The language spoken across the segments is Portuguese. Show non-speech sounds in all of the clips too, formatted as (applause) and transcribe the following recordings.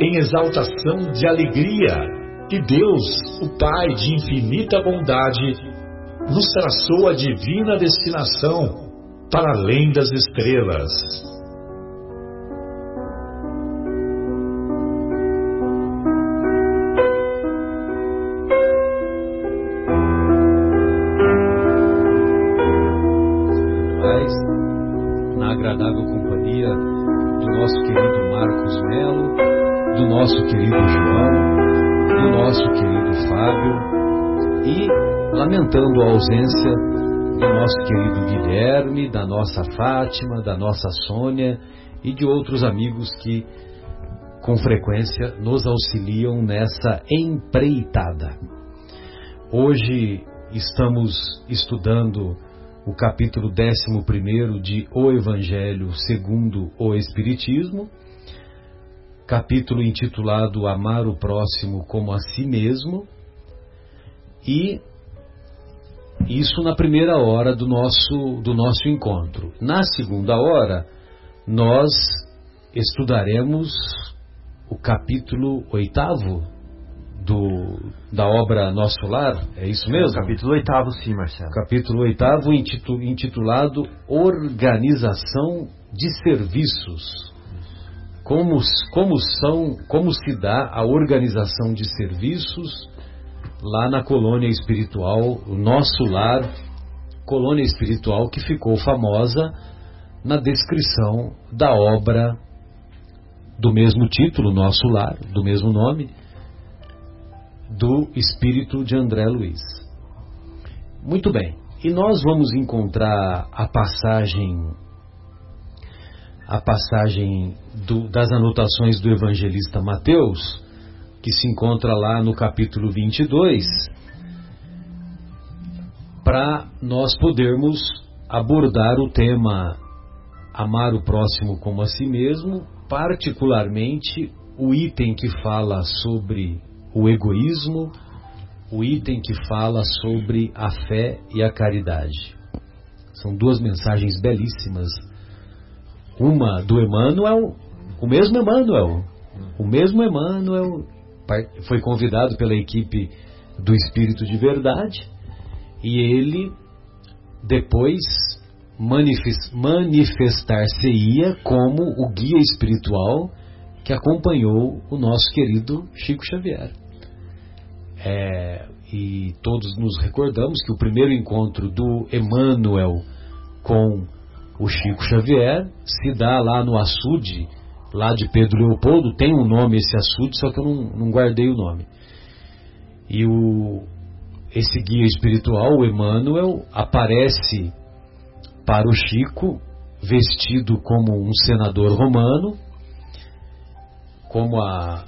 em exaltação de alegria, que Deus, o Pai de infinita bondade, nos traçou a divina destinação para além das estrelas. Lamentando a ausência do nosso querido Guilherme, da nossa Fátima, da nossa Sônia e de outros amigos que com frequência nos auxiliam nessa empreitada. Hoje estamos estudando o capítulo 11 de O Evangelho segundo o Espiritismo, capítulo intitulado Amar o Próximo como a Si Mesmo, e isso na primeira hora do nosso, do nosso encontro. Na segunda hora, nós estudaremos o capítulo oitavo do, da obra Nosso Lar, é isso mesmo? É capítulo oitavo, sim, Marcelo. Capítulo oitavo, intitulado Organização de Serviços. Como, como, são, como se dá a organização de serviços lá na colônia espiritual, o nosso lar, colônia espiritual que ficou famosa na descrição da obra do mesmo título, Nosso Lar, do mesmo nome, do espírito de André Luiz. Muito bem, e nós vamos encontrar a passagem a passagem do, das anotações do evangelista Mateus que se encontra lá no capítulo 22, para nós podermos abordar o tema amar o próximo como a si mesmo, particularmente o item que fala sobre o egoísmo, o item que fala sobre a fé e a caridade. São duas mensagens belíssimas. Uma do Emmanuel, o mesmo Emmanuel, o mesmo Emmanuel foi convidado pela equipe do Espírito de Verdade e ele depois manifestar-se-ia como o guia espiritual que acompanhou o nosso querido Chico Xavier. É, e todos nos recordamos que o primeiro encontro do Emmanuel com o Chico Xavier se dá lá no açude lá de Pedro Leopoldo, tem um nome esse açude, só que eu não, não guardei o nome. E o, esse guia espiritual, o Emmanuel, aparece para o Chico vestido como um senador romano, como a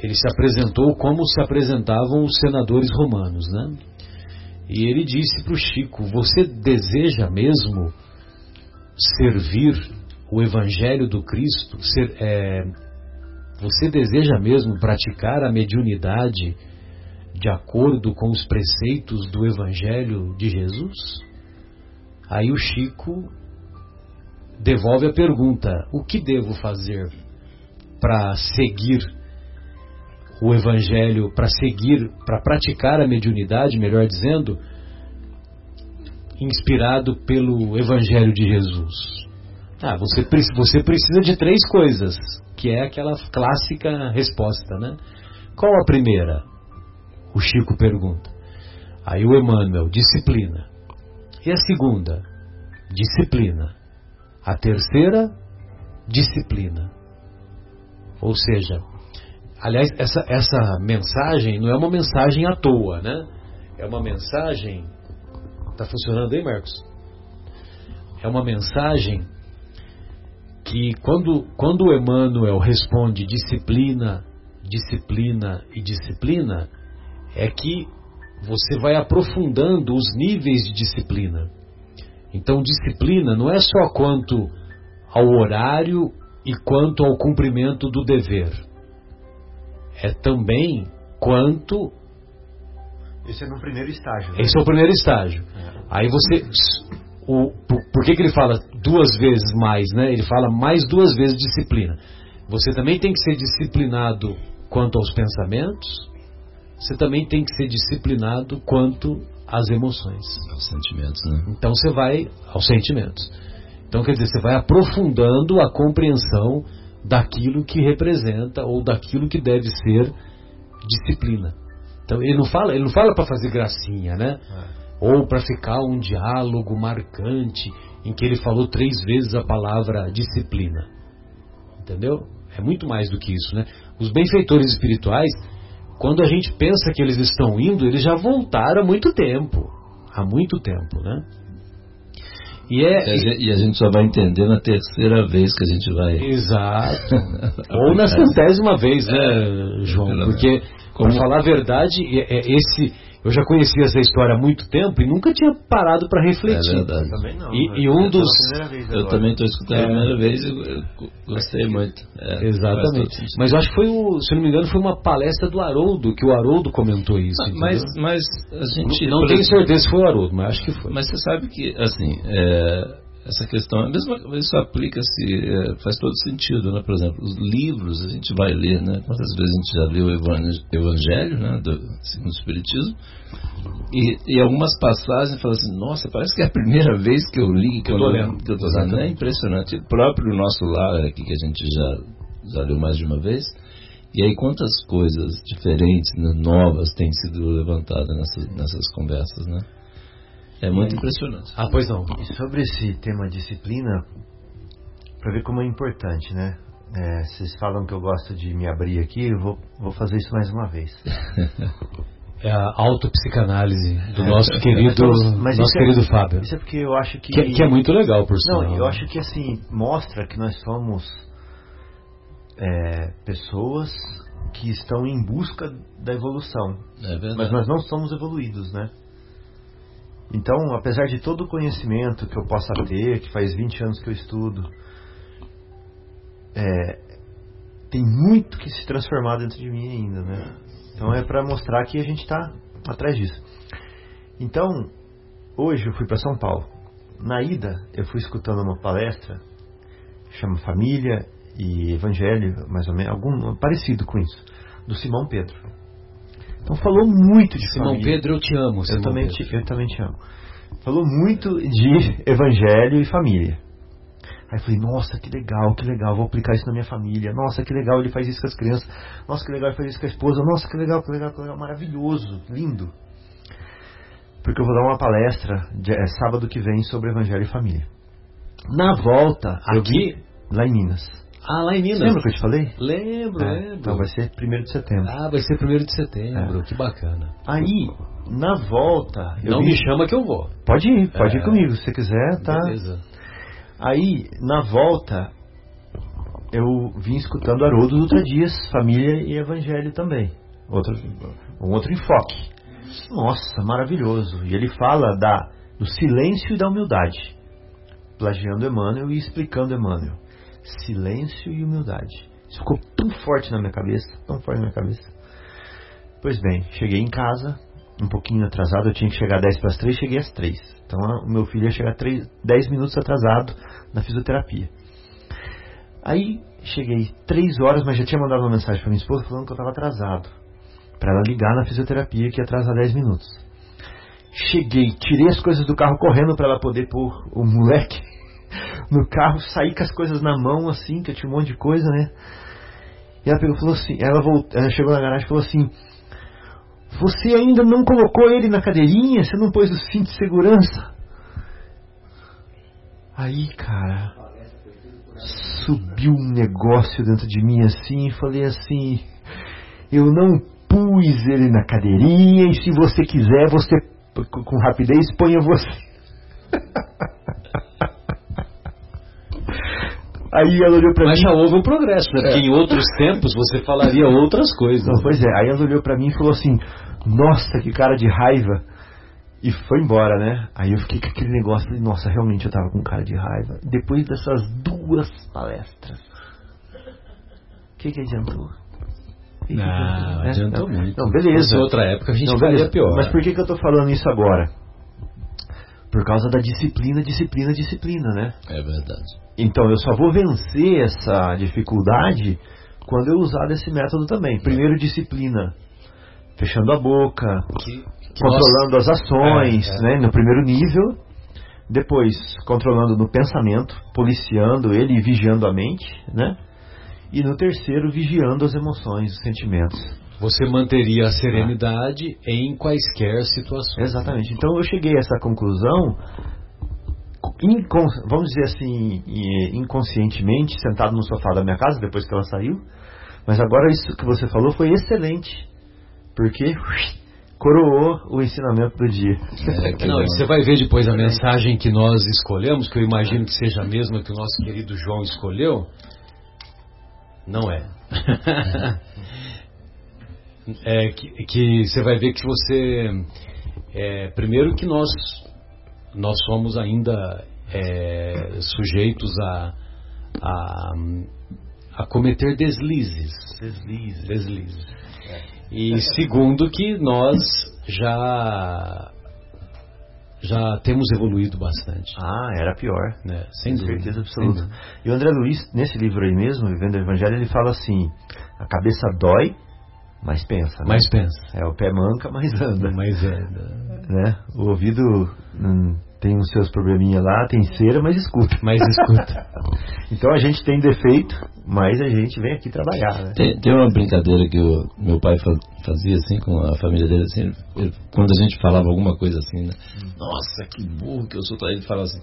ele se apresentou como se apresentavam os senadores romanos, né? E ele disse para o Chico: Você deseja mesmo servir o Evangelho do Cristo, ser, é, você deseja mesmo praticar a mediunidade de acordo com os preceitos do Evangelho de Jesus? Aí o Chico devolve a pergunta: o que devo fazer para seguir o Evangelho, para seguir, para praticar a mediunidade, melhor dizendo, inspirado pelo Evangelho de Jesus? Ah, você, você precisa de três coisas, que é aquela clássica resposta, né? Qual a primeira? O Chico pergunta. Aí o Emmanuel, disciplina. E a segunda? Disciplina. A terceira, disciplina. Ou seja, aliás, essa, essa mensagem não é uma mensagem à toa, né? É uma mensagem. Está funcionando aí, Marcos? É uma mensagem que quando, quando o Emmanuel responde disciplina, disciplina e disciplina, é que você vai aprofundando os níveis de disciplina. Então, disciplina não é só quanto ao horário e quanto ao cumprimento do dever. É também quanto. Esse é no primeiro estágio. Né? Esse é o primeiro estágio. É. Aí você. O, por, por, que, que ele fala duas vezes mais, né? Ele fala mais duas vezes disciplina. Você também tem que ser disciplinado quanto aos pensamentos, você também tem que ser disciplinado quanto às emoções. Aos sentimentos, né? Então você vai aos sentimentos. Então quer dizer, você vai aprofundando a compreensão daquilo que representa ou daquilo que deve ser disciplina. Então ele não fala, ele não fala para fazer gracinha, né? É. Ou para ficar um diálogo marcante em que ele falou três vezes a palavra disciplina. Entendeu? É muito mais do que isso, né? Os benfeitores espirituais, quando a gente pensa que eles estão indo, eles já voltaram há muito tempo. Há muito tempo, né? E, é, e a gente só vai entender na terceira vez que a gente vai. Exato. (laughs) Ou na centésima vez, né, João? Porque, para falar a verdade, é, é esse eu já conhecia essa história há muito tempo e nunca tinha parado para refletir. É verdade. Também não. E, e um dos. Eu também estou escutando a primeira vez e eu gostei muito. É, Exatamente. Mas eu acho que foi, o, se não me engano, foi uma palestra do Haroldo, que o Haroldo comentou isso. Ah, mas, mas a gente. Não, não tenho certeza se foi o Haroldo, mas acho que foi. Mas você sabe que, assim. É essa questão. A mesma, isso aplica-se, é, faz todo sentido, né? Por exemplo, os livros, a gente vai ler, né? Quantas vezes a gente já leu o Evangelho, né? Do segundo Espiritismo, e, e algumas passagens fala assim, nossa, parece que é a primeira vez que eu li, que eu, eu lembro, que eu estou lendo. É impressionante. O próprio nosso lar aqui, que a gente já, já leu mais de uma vez, e aí quantas coisas diferentes, né, novas, têm sido levantadas nessas, nessas conversas, né? É muito impressionante. Ah, pois não. E sobre esse tema disciplina, para ver como é importante, né? É, vocês falam que eu gosto de me abrir aqui, eu vou, vou fazer isso mais uma vez. (laughs) é a autopsicanálise do é, nosso querido, mas nosso é querido é, Fábio. Isso é porque eu acho que... que... Que, é muito legal, por sinal. Não, eu acho que assim, mostra que nós somos é, pessoas que estão em busca da evolução. É mas nós não somos evoluídos, né? Então, apesar de todo o conhecimento que eu possa ter, que faz 20 anos que eu estudo, é, tem muito que se transformar dentro de mim ainda, né? Então é para mostrar que a gente está atrás disso. Então, hoje eu fui para São Paulo. Na ida, eu fui escutando uma palestra, chama Família e Evangelho, mais ou menos, algum parecido com isso, do Simão Pedro. Então falou muito de Simão família. Pedro, eu te amo. Eu também te, eu também te amo. Falou muito de evangelho e família. Aí eu falei, nossa, que legal, que legal, vou aplicar isso na minha família. Nossa, que legal, ele faz isso com as crianças. Nossa, que legal, ele faz isso com a esposa. Nossa, que legal, que legal, que legal, maravilhoso, lindo. Porque eu vou dar uma palestra de, é, sábado que vem sobre evangelho e família. Na volta, aqui, vi, lá em Minas. Ah, lá em Minas. Lembra que eu te falei? Lembro, é, lembro. Então vai ser 1 de setembro. Ah, vai ser 1 de setembro. É. Que bacana. Aí, na volta. Não vi... me chama que eu vou. Pode ir, pode é. ir comigo. Se você quiser, tá? Beleza. Aí, na volta, eu vim escutando Haroldo Dutra Dias, Família e Evangelho também. Outro, um outro enfoque. Nossa, maravilhoso. E ele fala da, do silêncio e da humildade. Plagiando Emmanuel e explicando Emmanuel silêncio e humildade. Isso ficou tão forte na minha cabeça, tão forte na minha cabeça. Pois bem, cheguei em casa, um pouquinho atrasado, eu tinha que chegar 10 para as 3, cheguei às 3. Então o meu filho ia chegar 3, 10 minutos atrasado na fisioterapia. Aí cheguei 3 horas, mas já tinha mandado uma mensagem para minha esposa falando que eu estava atrasado. Para ela ligar na fisioterapia que ia atrasar 10 minutos. Cheguei, tirei as coisas do carro correndo para ela poder pôr o moleque no carro, saí com as coisas na mão, assim, que eu tinha um monte de coisa, né? E ela pegou falou assim, ela, voltou, ela chegou na garagem e falou assim, Você ainda não colocou ele na cadeirinha? Você não pôs o cinto de segurança? Aí, cara, subiu um negócio dentro de mim assim e falei assim: eu não pus ele na cadeirinha e se você quiser, você com rapidez ponha você. (laughs) Aí ela olhou pra Mas mim. já houve um progresso, né? Porque é. em outros tempos você falaria outras coisas. Não, pois é, aí ela olhou pra mim e falou assim: Nossa, que cara de raiva. E foi embora, né? Aí eu fiquei com aquele negócio, nossa, realmente eu tava com cara de raiva. Depois dessas duas palestras, o que que adiantou? Que não, adiantou, né? muito. Não, beleza. Em outra época a gente não, faria pior. Mas por que que eu tô falando isso agora? Por causa da disciplina, disciplina, disciplina, né? É verdade. Então eu só vou vencer essa dificuldade quando eu usar desse método também. Primeiro, disciplina. Fechando a boca, que, controlando as ações, é, é. Né, no primeiro nível. Depois, controlando no pensamento, policiando ele e vigiando a mente, né? E no terceiro, vigiando as emoções, os sentimentos. Você manteria a serenidade ah. em quaisquer situações. Exatamente. Então eu cheguei a essa conclusão, vamos dizer assim, inconscientemente, sentado no sofá da minha casa, depois que ela saiu. Mas agora isso que você falou foi excelente. Porque coroou o ensinamento do dia. É, não, você vai ver depois a mensagem que nós escolhemos, que eu imagino que seja a mesma que o nosso querido João escolheu. Não é. (laughs) é que, que, você vai ver que você. É, primeiro que nós, nós somos ainda é, sujeitos a, a, a cometer deslizes. Deslizes. Deslizes. E segundo que nós já já temos evoluído bastante. Ah, era pior. É, sem dúvida. certeza absoluta. E o André Luiz, nesse livro aí mesmo, Vivendo o Evangelho, ele fala assim: a cabeça dói, mas pensa. Né? Mas pensa. É, o pé manca, mas anda. Mas anda. Né? O ouvido hum, tem os seus probleminha lá, tem cera, mas escuta. Mas escuta. (laughs) então a gente tem defeito, mas a gente vem aqui trabalhar, né? Tem, tem uma brincadeira que o meu pai fazia assim com a família dele, assim, ele, quando a gente falava alguma coisa assim, né? Nossa, que burro que eu sou, ele falava assim,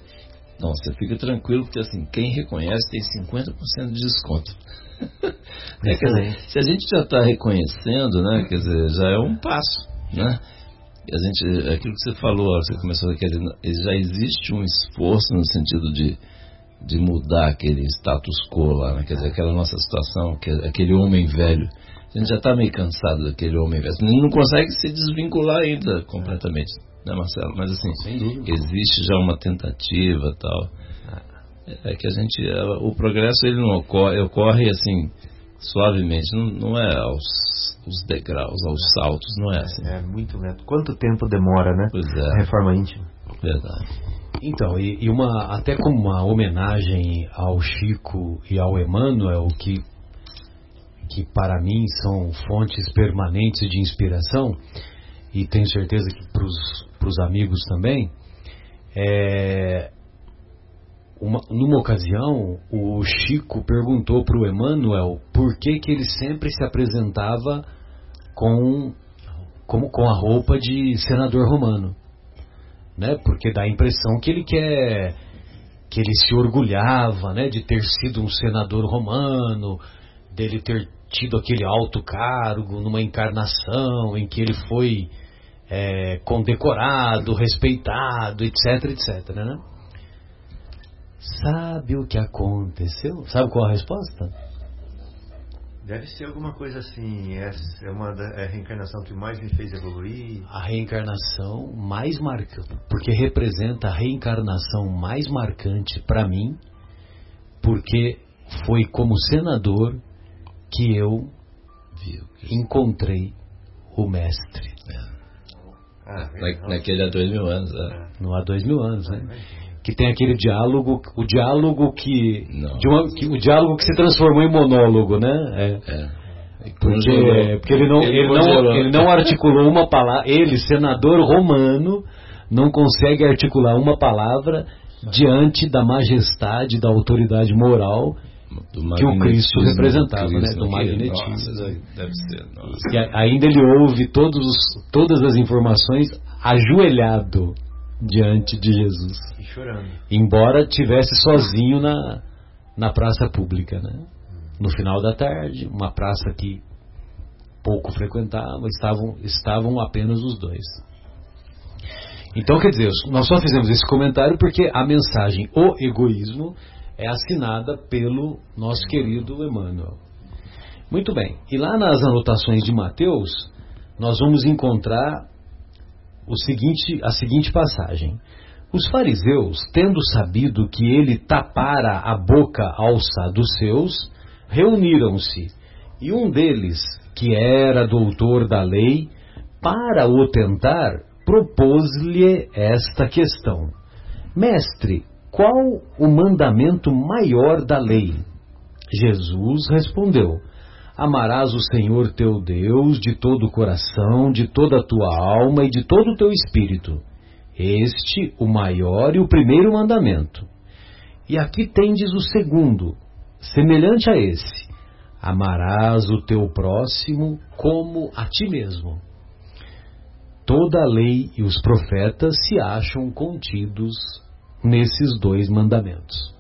não, você fica tranquilo, porque assim, quem reconhece tem 50% de desconto. (laughs) é, dizer, se a gente já está reconhecendo, né, quer dizer, já é um passo, né? a gente, aquilo que você falou, você começou a querer, já existe um esforço no sentido de, de mudar aquele status quo lá, né? quer dizer, aquela nossa situação, aquele homem velho. A gente já está meio cansado daquele homem velho. Não consegue se desvincular ainda completamente, né, Marcelo? Mas assim, existe já uma tentativa tal. É, é que a gente, é, o progresso ele não ocorre, ocorre assim suavemente, não, não é aos os degraus, aos saltos, não é assim? É, muito lento. Quanto tempo demora, né? Pois é. A reforma íntima. Verdade. Então, e, e, uma, até como uma homenagem ao Chico e ao Emmanuel, que, que para mim são fontes permanentes de inspiração, e tenho certeza que para os amigos também, é, uma, numa ocasião, o Chico perguntou para o Emmanuel por que, que ele sempre se apresentava com, como com a roupa de senador romano. Né? Porque dá a impressão que ele quer que ele se orgulhava né, de ter sido um senador romano, dele ter tido aquele alto cargo numa encarnação em que ele foi é, condecorado, respeitado, etc, etc. Né? Sabe o que aconteceu? Sabe qual a resposta? Deve ser alguma coisa assim, é, é uma da, é a reencarnação que mais me fez evoluir. A reencarnação mais marcante, porque representa a reencarnação mais marcante para mim, porque foi como senador que eu encontrei o mestre. É. Ah, Na, naquele há dois mil anos. É. No há dois mil anos, né? que tem aquele diálogo, o diálogo que, uma, que, o diálogo que se transformou em monólogo, né? É. é. Porque, porque ele não, ele, ele não, ele não articulou uma palavra, ele, senador romano, não consegue articular uma palavra diante da majestade, da autoridade moral que o Cristo representava, né? Cristo, né? Do magnetismo. Nossa, deve ser. Nossa. Que ainda ele ouve todos, todas as informações ajoelhado diante de Jesus. E chorando. Embora tivesse sozinho na, na praça pública, né? No final da tarde, uma praça que pouco frequentava, estavam, estavam apenas os dois. Então, quer dizer, nós só fizemos esse comentário porque a mensagem O Egoísmo é assinada pelo nosso querido Emmanuel. Muito bem, e lá nas anotações de Mateus, nós vamos encontrar o seguinte, a seguinte passagem. Os fariseus, tendo sabido que ele tapara a boca alça dos seus, reuniram-se, e um deles, que era doutor da lei, para o tentar, propôs-lhe esta questão: Mestre, qual o mandamento maior da lei? Jesus respondeu: Amarás o Senhor teu Deus de todo o coração, de toda a tua alma e de todo o teu espírito. Este, o maior e o primeiro mandamento. E aqui tendes o segundo, semelhante a esse: Amarás o teu próximo como a ti mesmo. Toda a lei e os profetas se acham contidos nesses dois mandamentos.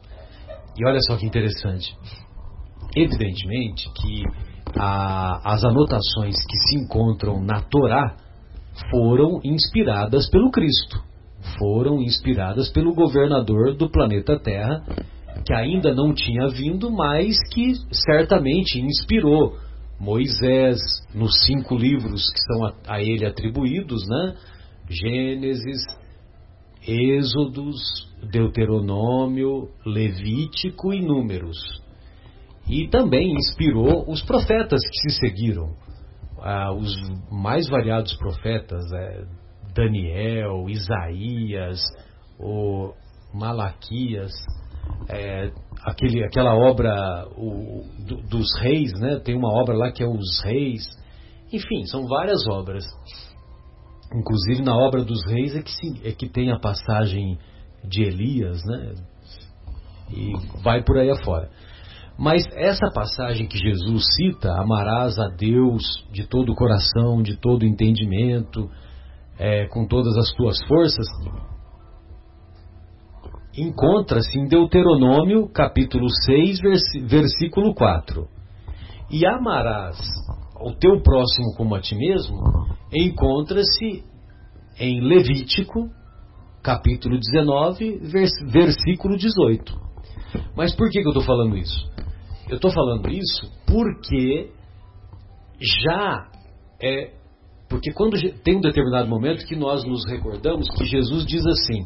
E olha só que interessante. Evidentemente que a, as anotações que se encontram na Torá foram inspiradas pelo Cristo, foram inspiradas pelo governador do planeta Terra, que ainda não tinha vindo, mas que certamente inspirou Moisés nos cinco livros que são a, a ele atribuídos, né? Gênesis, Êxodos, Deuteronômio, Levítico e Números. E também inspirou os profetas que se seguiram, ah, os mais variados profetas, é, Daniel, Isaías, o Malaquias, é, aquele, aquela obra o, do, dos reis, né? tem uma obra lá que é Os Reis. Enfim, são várias obras. Inclusive na obra dos reis é que, se, é que tem a passagem de Elias, né? E vai por aí afora. Mas essa passagem que Jesus cita, amarás a Deus de todo o coração, de todo o entendimento, é, com todas as tuas forças, encontra-se em Deuteronômio, capítulo 6, versículo 4. E amarás o teu próximo como a ti mesmo, encontra-se em Levítico, capítulo 19, versículo 18. Mas por que, que eu estou falando isso? Eu estou falando isso porque já é. Porque quando tem um determinado momento que nós nos recordamos que Jesus diz assim: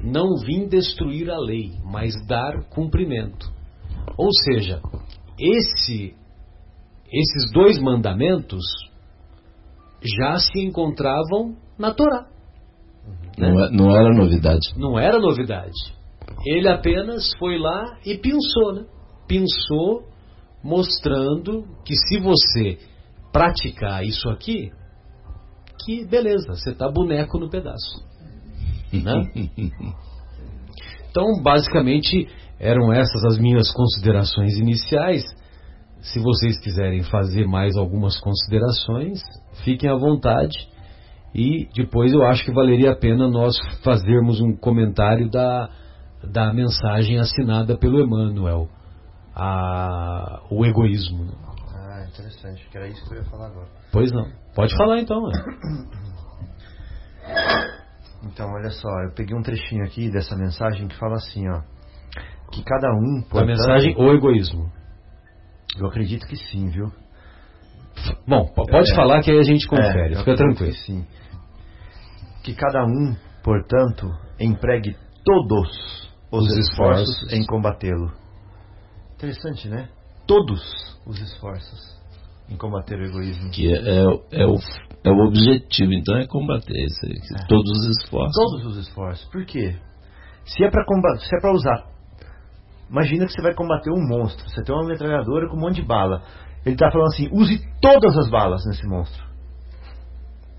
Não vim destruir a lei, mas dar cumprimento. Ou seja, esse esses dois mandamentos já se encontravam na Torá. Né? Não, é, não, era novidade. Não era novidade. Ele apenas foi lá e pensou, né? Pensou mostrando que se você praticar isso aqui, que beleza, você está boneco no pedaço. Né? (laughs) então, basicamente, eram essas as minhas considerações iniciais. Se vocês quiserem fazer mais algumas considerações, fiquem à vontade. E depois eu acho que valeria a pena nós fazermos um comentário da, da mensagem assinada pelo Emmanuel, a, o egoísmo. Ah, interessante, que era isso que eu ia falar agora. Pois não. Pode falar então. Né? Então, olha só, eu peguei um trechinho aqui dessa mensagem que fala assim, ó. Que cada um. Portanto, a mensagem o egoísmo. Eu acredito que sim, viu? Bom, pode é, falar que aí a gente confere, é, fica tranquilo. Que sim. Que cada um, portanto, empregue todos os, os esforços, esforços em combatê-lo. Interessante, né? Todos os esforços em combater o egoísmo. Que é, é, é, o, é o objetivo, então é combater isso aí, é. todos os esforços. Todos os esforços. Por quê? Se é para é para usar Imagina que você vai combater um monstro. Você tem uma metralhadora com um monte de bala. Ele está falando assim: use todas as balas nesse monstro.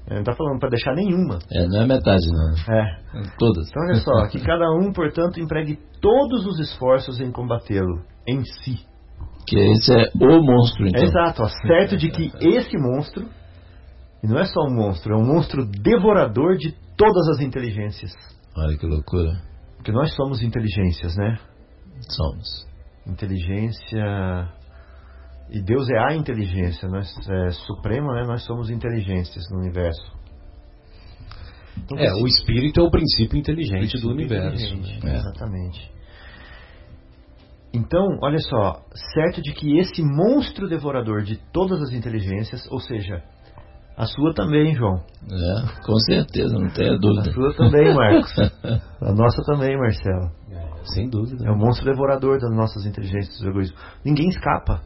Ele não está falando para deixar nenhuma. É, não é metade, não. É. Todas. Então, olha só, que cada um, portanto, empregue todos os esforços em combatê-lo, em si. Que esse é o monstro, então. É exato, ó, certo de que esse monstro, e não é só um monstro, é um monstro devorador de todas as inteligências. Olha que loucura. Porque nós somos inteligências, né? Somos. Inteligência. E Deus é a inteligência, nós é suprema, né? Nós somos inteligências no universo. Então, é, o espírito é o princípio inteligente princípio do universo. inteligente, né? Exatamente. Então, olha só, certo de que esse monstro devorador de todas as inteligências, ou seja, a sua também, João. É, com certeza, não tenha A dúvida. sua também, Marcos. (laughs) a nossa também, Marcelo. É, sem dúvida. É o monstro devorador das nossas inteligências do egoísmo. Ninguém escapa.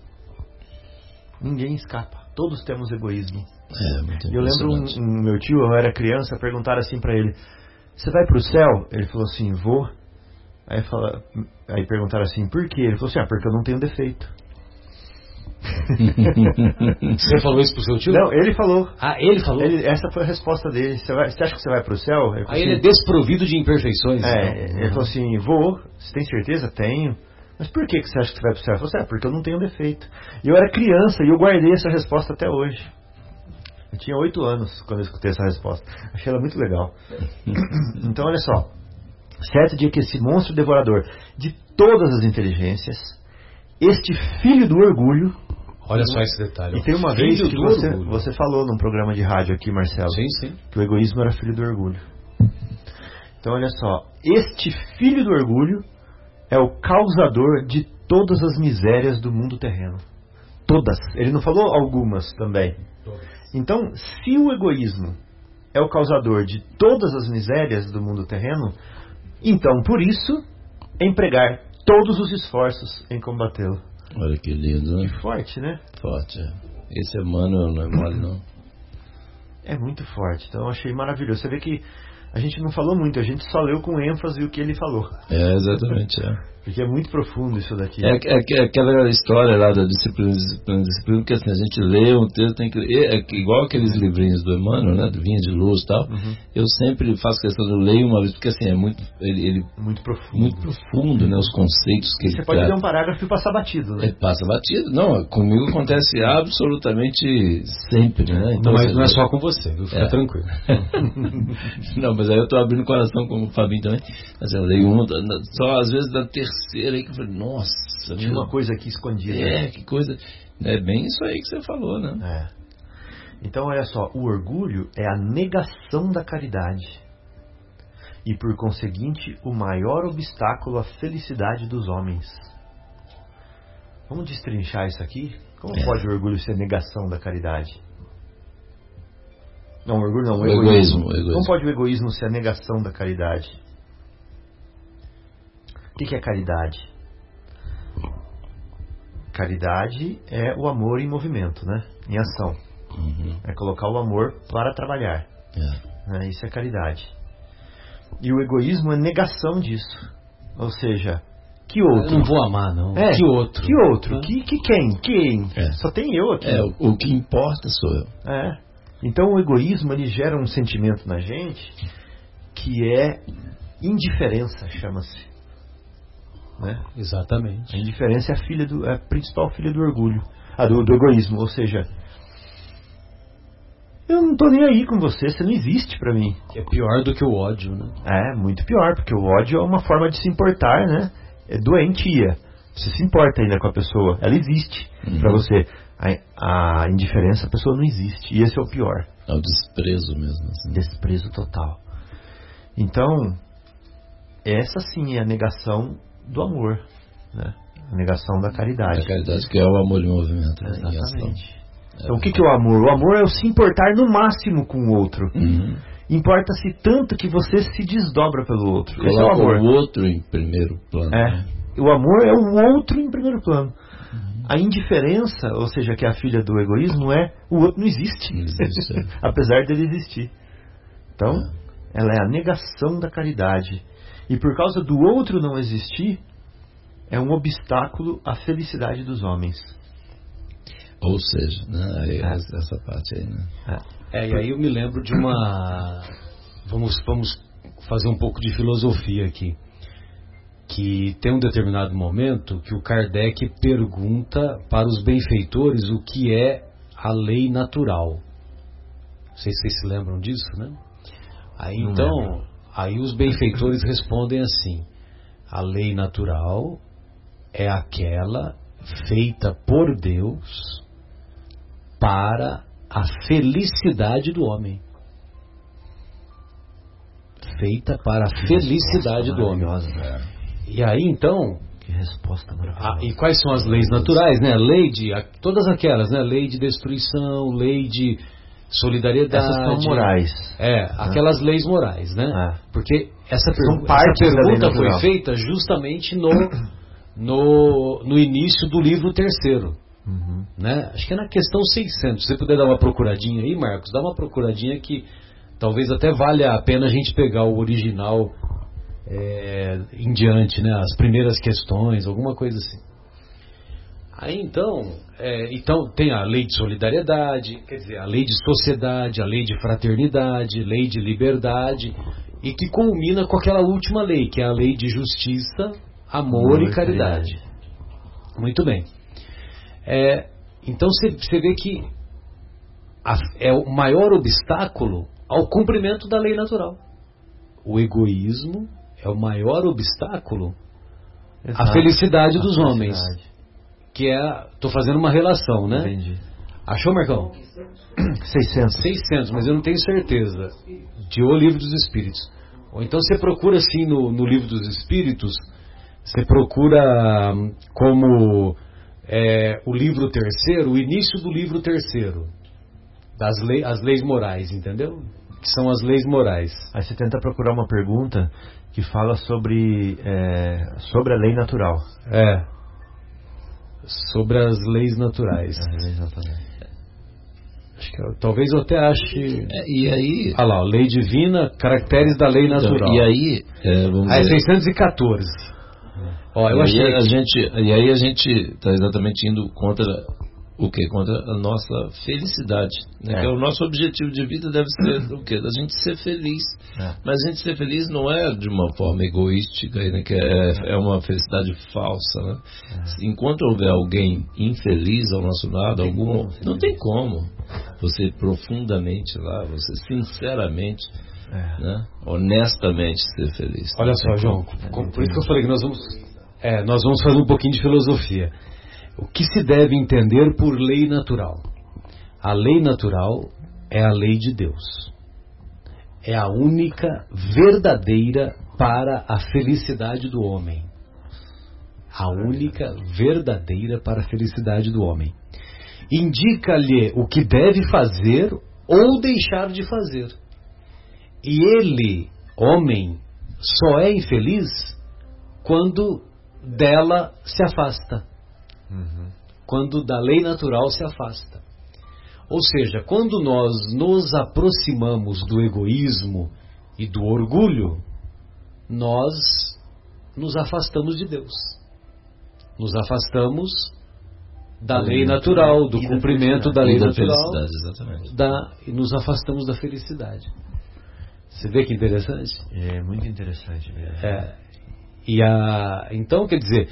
Ninguém escapa. Todos temos egoísmo. É, E eu lembro um, um meu tio, eu era criança, perguntaram assim pra ele: Você vai pro céu? Ele falou assim: Vou. Aí, fala, aí perguntaram assim: Por quê? Ele falou assim: Ah, porque eu não tenho defeito. (laughs) Você falou isso pro seu tio? Não, ele falou. Ah, ele falou? Ele- essa foi a resposta dele. Você, vai- você acha que você vai pro céu? Aí ele é assim, desprovido de imperfeições. É, então. ele falou assim, vou, você tem certeza? Tenho. Mas por que, que você acha que você vai pro céu? Eu falei assim, é, porque eu não tenho defeito. E eu era criança e eu guardei essa resposta até hoje. Eu tinha oito anos quando eu escutei essa resposta. Achei ela muito legal. (coughs) então, olha só. Certo dia que esse monstro devorador de todas as inteligências, este filho do orgulho, Olha só esse detalhe. e tem uma Filho vez que você, orgulho. você falou num programa de rádio aqui, Marcelo, Sim, sim. que o egoísmo era filho do orgulho. Então, olha só, este filho do orgulho é o causador de todas as misérias do mundo terreno. Todas. Ele não falou algumas também. Então, se o egoísmo é o causador de todas as misérias do mundo terreno, então, por isso, empregar todos os esforços em combatê-lo. Olha que lindo, né? Forte, né? Forte. é. Esse Emmanuel não é mole, não. É muito forte. Então, eu achei maravilhoso. Você vê que a gente não falou muito, a gente só leu com ênfase o que ele falou. É, exatamente, é. Porque é muito profundo isso daqui. É, é, é aquela história lá da disciplina, disciplina, disciplina, que assim, a gente lê um texto, tem que ler, é igual aqueles livrinhos do Emmanuel, né, do Vinha de Luz e tal, Uhum. eu sempre faço questão de ler uma vez, porque assim, é muito, ele, ele- Muito profundo. muito profundo, né, os conceitos que Você ele pode ler trata. um parágrafo e passar batido, né? É, passa batido. Não, comigo acontece absolutamente sempre, né? Não, mas assim, não é só com você, viu? Fica É. tranquilo. (laughs) Não, mas aí eu tô abrindo o coração como o Fabinho também. Mas eu leio uma, só às vezes da terceira aí que eu falei, nossa, Tinha meu, uma coisa aqui escondida. é, que coisa. É bem isso aí que você falou, né? É. Então, olha só, o orgulho é a negação da caridade. E, por conseguinte, o maior obstáculo à felicidade dos homens. Vamos destrinchar isso aqui? Como É. pode o orgulho ser negação da caridade? Não, orgulho não, o O egoísmo. egoísmo. Como pode o egoísmo ser a negação da caridade? O que é caridade? Caridade é o amor em movimento, né? Em ação. Uhum, É colocar o amor para trabalhar. é. né? Isso é caridade. E o egoísmo é negação disso. Ou seja, que Eu outro? não vou amar, não. É, que outro? Que outro? Que, que quem? Quem? É. Só tem eu aqui. É, o, o que importa sou eu. É. Então o egoísmo ele gera um sentimento na gente que é indiferença, chama-se. Né? A Exatamente. indiferença é a filha do é a principal filha do orgulho, ah, do, do egoísmo, ou seja, eu não tô nem aí com você, você não existe pra mim. É pior do que o ódio, né? É, muito pior, porque o ódio é uma forma de se importar, né? É doentia. Você se importa ainda com a pessoa, ela existe Uhum. pra você. A, a indiferença, a pessoa não existe. E esse é o pior. É o desprezo mesmo. Assim. Desprezo total. Então, essa sim é a negação do amor, né? A negação da caridade. A caridade que é o amor em movimento. Né? em ação. Exatamente. Então, o que, que é o amor? O amor é o se importar no máximo com o outro. Uhum. Importa-se tanto que você se desdobra pelo outro. Esse é o amor. o outro em primeiro plano. É. né? O amor é o outro em primeiro plano. A indiferença, ou seja, que é a filha do egoísmo, é o outro não existe. Não existe, é. (laughs) Apesar dele existir. Então, ela é a negação da caridade. E por causa do outro não existir, é um obstáculo à felicidade dos homens. Ou seja, né, aí, é. essa parte aí, né? É. é, e aí eu me lembro de uma. Vamos, vamos fazer um pouco de filosofia aqui. Que tem um determinado momento que o Kardec pergunta para os benfeitores o que é a lei natural. Não sei se vocês se lembram disso, né? Aí Não então, lembro. Aí os benfeitores respondem assim: a lei natural é aquela feita por Deus para a felicidade do homem. Feita para a felicidade do homem. E aí então. Que resposta maravilhosa. Ah, e quais são as leis naturais, né? Lei de. Todas aquelas, né? Lei de destruição, lei de solidariedade. Essas são morais. É, aquelas ah. leis morais, né? Ah. Porque essa, pergu essa pergunta foi feita justamente no, (coughs) no, no início do livro terceiro. Uhum. Né? Acho que é na questão 600. Se você puder dar uma procuradinha aí, Marcos, dá uma procuradinha que talvez até valha a pena a gente pegar o original é, em diante, né? As primeiras questões, alguma coisa assim. Aí então, é, então tem a lei de solidariedade, quer dizer, a lei de sociedade, a lei de fraternidade, lei de liberdade, e que culmina com aquela última lei, que é a lei de justiça, amor, amor e caridade. caridade. Muito bem. É, então você vê que a, é o maior obstáculo ao cumprimento da lei natural. O egoísmo é o maior obstáculo Exato. à felicidade a dos felicidade. homens. Que é. Estou fazendo uma relação, né? Entendi. Achou, Marcão? 600. 600, mas eu não tenho certeza. De O Livro dos Espíritos. Ou então você procura assim no, no Livro dos Espíritos, você procura hum, como é, o livro terceiro, o início do livro terceiro, das leis, as leis morais, entendeu? Que são as leis morais. Aí você tenta procurar uma pergunta que fala sobre, é, sobre a lei natural. É. Sobre as leis naturais. É, exatamente. Acho que, talvez eu até ache. É, e aí. Ah lá, lei divina, caracteres da lei então, natural. E aí. É, vamos ah, é 614. Ó, eu e achei aí a gente E aí a gente está exatamente indo contra o que? Contra a nossa felicidade. Né? É. é. o nosso objetivo de vida deve ser o quê? Da gente ser feliz. É. Mas a gente ser feliz não é de uma forma egoística, né? que é, é uma felicidade falsa. Né? É. Enquanto houver alguém infeliz ao nosso lado, não algum, tem não tem como você profundamente lá, você sinceramente. É. Né? honestamente ser feliz. Olha só, João, por isso que eu falei que nós vamos, é, nós vamos fazer um pouquinho de filosofia. O que se deve entender por lei natural? A lei natural é a lei de Deus. É a única verdadeira para a felicidade do homem. A única verdadeira para a felicidade do homem. Indica-lhe o que deve fazer ou deixar de fazer. E ele, homem, só é infeliz quando dela se afasta. Uhum. Quando da lei natural se afasta. Ou seja, quando nós nos aproximamos do egoísmo e do orgulho, nós nos afastamos de Deus. Nos afastamos da lei natural, do cumprimento da lei da natural, da, e nos afastamos da felicidade. Você vê que interessante? É muito interessante mesmo. É, e a, então, quer dizer,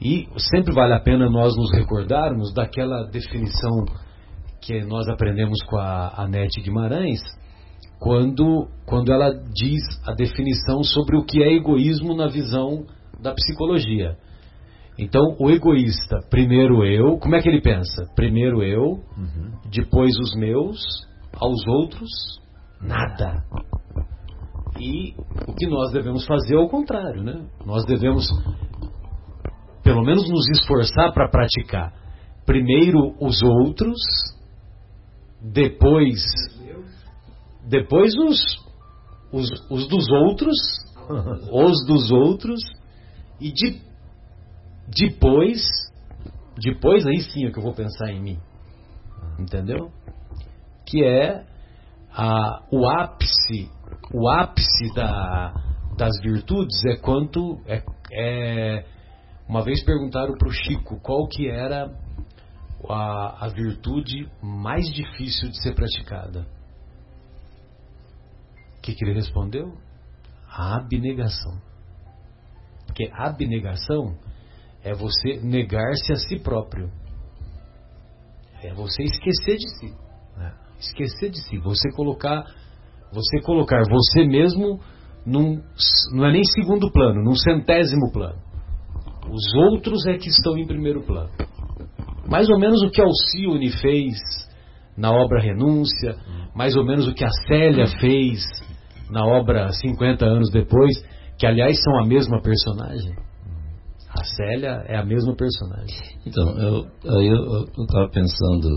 e sempre vale a pena nós nos recordarmos daquela definição que nós aprendemos com a Anete Guimarães, quando, quando ela diz a definição sobre o que é egoísmo na visão da psicologia. Então, o egoísta, primeiro eu, como é que ele pensa? Primeiro eu, uhum. depois os meus, aos outros, nada. E o que nós devemos fazer é o contrário, né? Nós devemos pelo menos nos esforçar para praticar primeiro os outros, depois depois os, os, os dos outros, (laughs) os dos outros e de, depois depois aí sim é que eu vou pensar em mim, entendeu? Que é a, o ápice o ápice da, das virtudes é quanto é, é uma vez perguntaram para o Chico qual que era a, a virtude mais difícil de ser praticada? O que, que ele respondeu? A abnegação. Porque abnegação é você negar-se a si próprio. É você esquecer de si. Né? Esquecer de si. Você colocar, você colocar você mesmo num, não é nem segundo plano, num centésimo plano. Os outros é que estão em primeiro plano. Mais ou menos o que Alcione fez na obra Renúncia, mais ou menos o que a Célia fez na obra 50 anos depois, que aliás são a mesma personagem. A Célia é a mesma personagem. Então, eu, estava pensando,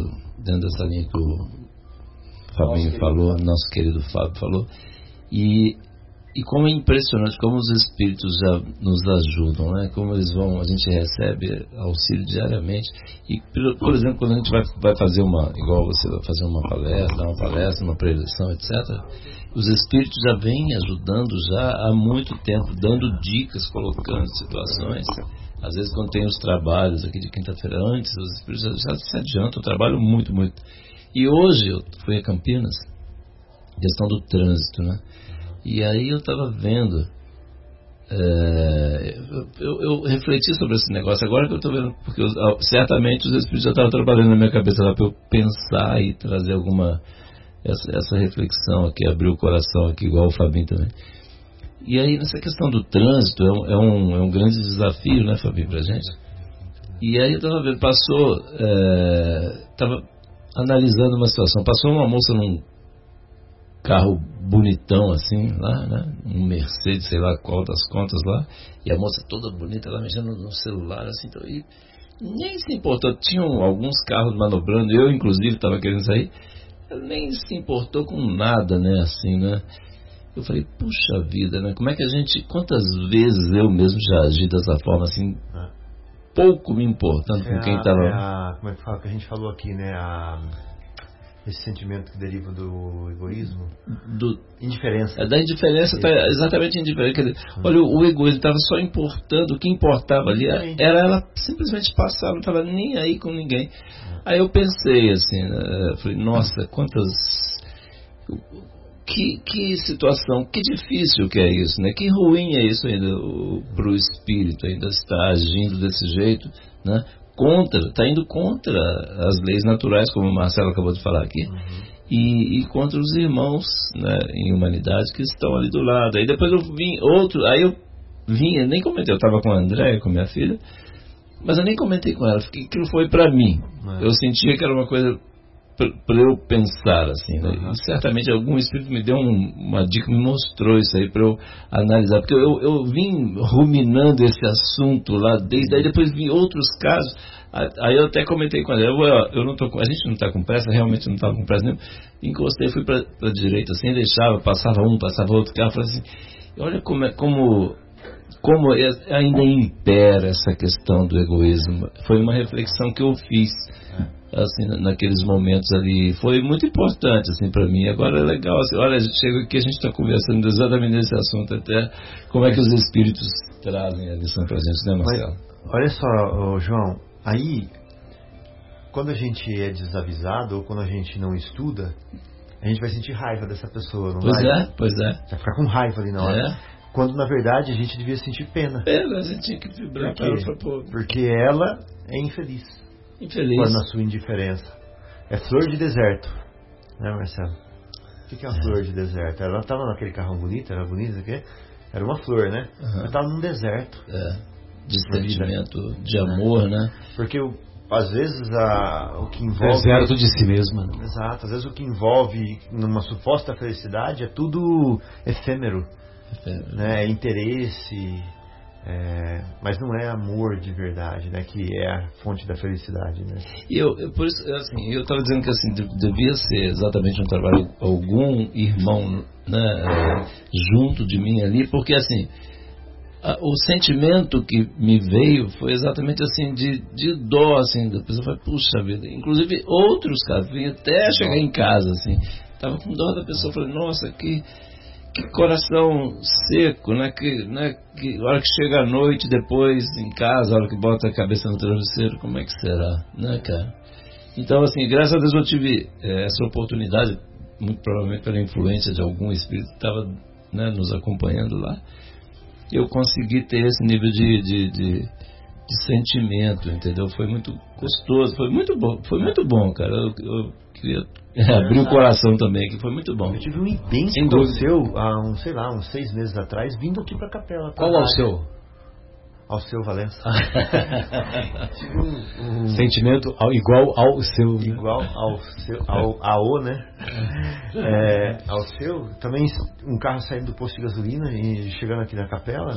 dentro dessa linha que o Fabinho falou, nosso querido Fábio falou, e e como é impressionante como os espíritos já nos ajudam, né? Como eles vão, a gente recebe auxílio diariamente. E, por exemplo, quando a gente vai, vai fazer uma, igual você vai fazer uma palestra, uma palestra, uma preleção, etc., os espíritos já vêm ajudando já há muito tempo, dando dicas, colocando situações. Às vezes, quando tem os trabalhos aqui de quinta-feira antes, os espíritos já, já se adiantam, trabalham muito, muito. E hoje eu fui a Campinas, questão do trânsito, né? E aí eu estava vendo, é, eu, eu, refleti sobre esse negócio agora que eu estou vendo, porque eu, certamente os espíritos já estavam trabalhando na minha cabeça lá para eu pensar e trazer alguma essa, essa reflexão aqui, abrir o coração aqui, igual o Fabinho também. E aí nessa questão do trânsito é um, é um, é um grande desafio, né, Fabinho, para gente. E aí eu estava vendo, passou, estava é, analisando uma situação, passou uma moça num carro bonitão assim, lá, né? Um Mercedes, sei lá qual das contas lá, e a moça toda bonita lá mexendo no celular, assim, então, e nem se importou. Tinham alguns carros manobrando, eu inclusive estava querendo sair, nem se importou com nada, né, assim, né? Eu falei, puxa vida, né? Como é que a gente, quantas vezes eu mesmo já agi dessa forma, assim, é. pouco me importando é com quem estava. É como é que fala que a gente falou aqui, né? A esse sentimento que deriva do egoísmo? Do, indiferença. É da indiferença, está exatamente indiferente. Quer dizer, hum. olha, o, o egoísmo estava só importando, o que importava ali era ela simplesmente passar, não estava nem aí com ninguém. Hum. Aí eu pensei assim, né, falei, nossa, quantas. Que, que situação, que difícil que é isso, né? Que ruim é isso ainda para o espírito, ainda estar agindo desse jeito, né? Contra, está indo contra as leis naturais, como o Marcelo acabou de falar aqui, uhum. e, e, contra os irmãos né, em humanidade que estão ali do lado. Aí depois eu vim outro, aí eu vinha, nem comentei, eu estava com a André, com minha filha, mas eu nem comentei com ela, que aquilo foi para mim. É. Eu sentia que era uma coisa para eu pensar assim, né? uhum. certamente algum espírito me deu um, uma dica, me mostrou isso aí para eu analisar, porque eu, eu vim ruminando esse assunto lá desde aí, depois vi outros casos, aí eu até comentei com ela, eu, eu não tô a gente não está com pressa, realmente não estava com pressa nenhuma, encostei, fui para a direita assim, deixava, passava um, passava outro carro, falei assim, olha como é, como como é, ainda impera essa questão do egoísmo. Foi uma reflexão que eu fiz assim, naqueles momentos ali. Foi muito importante, assim, para mim. Agora é legal, assim, olha, a gente chega aqui, a gente está conversando exatamente nesse assunto até, como é que os espíritos trazem a lição para a gente, né, Marcelo? Mas, olha só, João, aí, quando a gente é desavisado ou quando a gente não estuda, a gente vai sentir raiva dessa pessoa, não pois vai? Pois é, pois é. Vai ficar com raiva ali na hora. É. Quando na verdade a gente devia sentir pena. Pena, a gente tinha que vibrar para ela. Porque ela é infeliz. Infeliz. Por na sua indiferença. É flor de deserto. Né, Marcelo? O que é uma é. flor de deserto? Ela estava naquele carrão bonito, era quê? Era uma flor, né? Uhum. Ela estava num deserto. É. De sentimento, de amor, né? Porque às vezes a, o que envolve. Deserto de si mesma. Né? Exato. Às vezes o que envolve numa suposta felicidade é tudo efêmero. efêmero. Né? É interesse, é, mas não é amor de verdade, né? Que é a fonte da felicidade, né? Eu, eu por isso, assim, eu estava dizendo que assim devia ser exatamente um trabalho algum irmão, né, é, junto de mim ali, porque assim a, o sentimento que me veio foi exatamente assim de, de dó, assim, da pessoa foi puxa vida. Inclusive outros casos, vim até chegar em casa, assim, tava com dó da pessoa, falei, nossa, que coração seco, né? Que, né? Que hora que chega a noite, depois em casa, a hora que bota a cabeça no travesseiro, como é que será, né, cara? Então, assim, graças a Deus eu tive é, essa oportunidade, muito provavelmente pela influência de algum espírito que estava né, nos acompanhando lá, eu consegui ter esse nível de, de, de, de, sentimento, entendeu? Foi muito gostoso, foi muito bom, foi muito bom, cara. Eu, eu queria abrir o coração também, que foi muito bom. Eu tive um intenso seu há, um, sei lá, uns seis meses atrás, vindo aqui para a capela. Qual é o seu? ao seu Valença. (laughs) um, um, Sentimento ao, igual ao seu. Né? Igual ao seu, ao, ao né? É, ao seu. Também um carro saindo do posto de gasolina e chegando aqui na capela,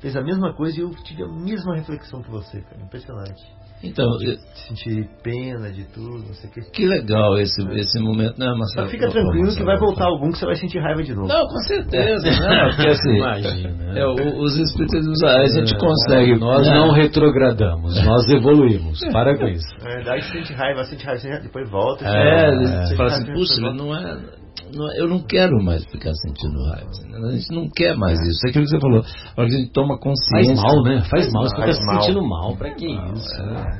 fez a mesma coisa e eu tive a mesma reflexão que você, cara. Impressionante. Então, eu... sentir pena de tudo, não sei o que. Que legal esse, esse momento, né, Marcelo? Fica tranquilo que vai voltar algum que você vai sentir raiva de novo. Não, com certeza, né? (laughs) Porque assim, Imagina. É, os espíritos a gente é, consegue. Nós né? não retrogradamos, nós evoluímos. Para com isso. Na verdade, sente raiva, sente raiva, depois volta. É, é, você fala assim, puxa, não é eu não quero mais ficar sentindo raiva. A gente não quer mais isso. É aquilo que você falou. A que gente toma consciência. Faz mal, né? Faz, mal. Você fica se sentindo mal. Pra que isso?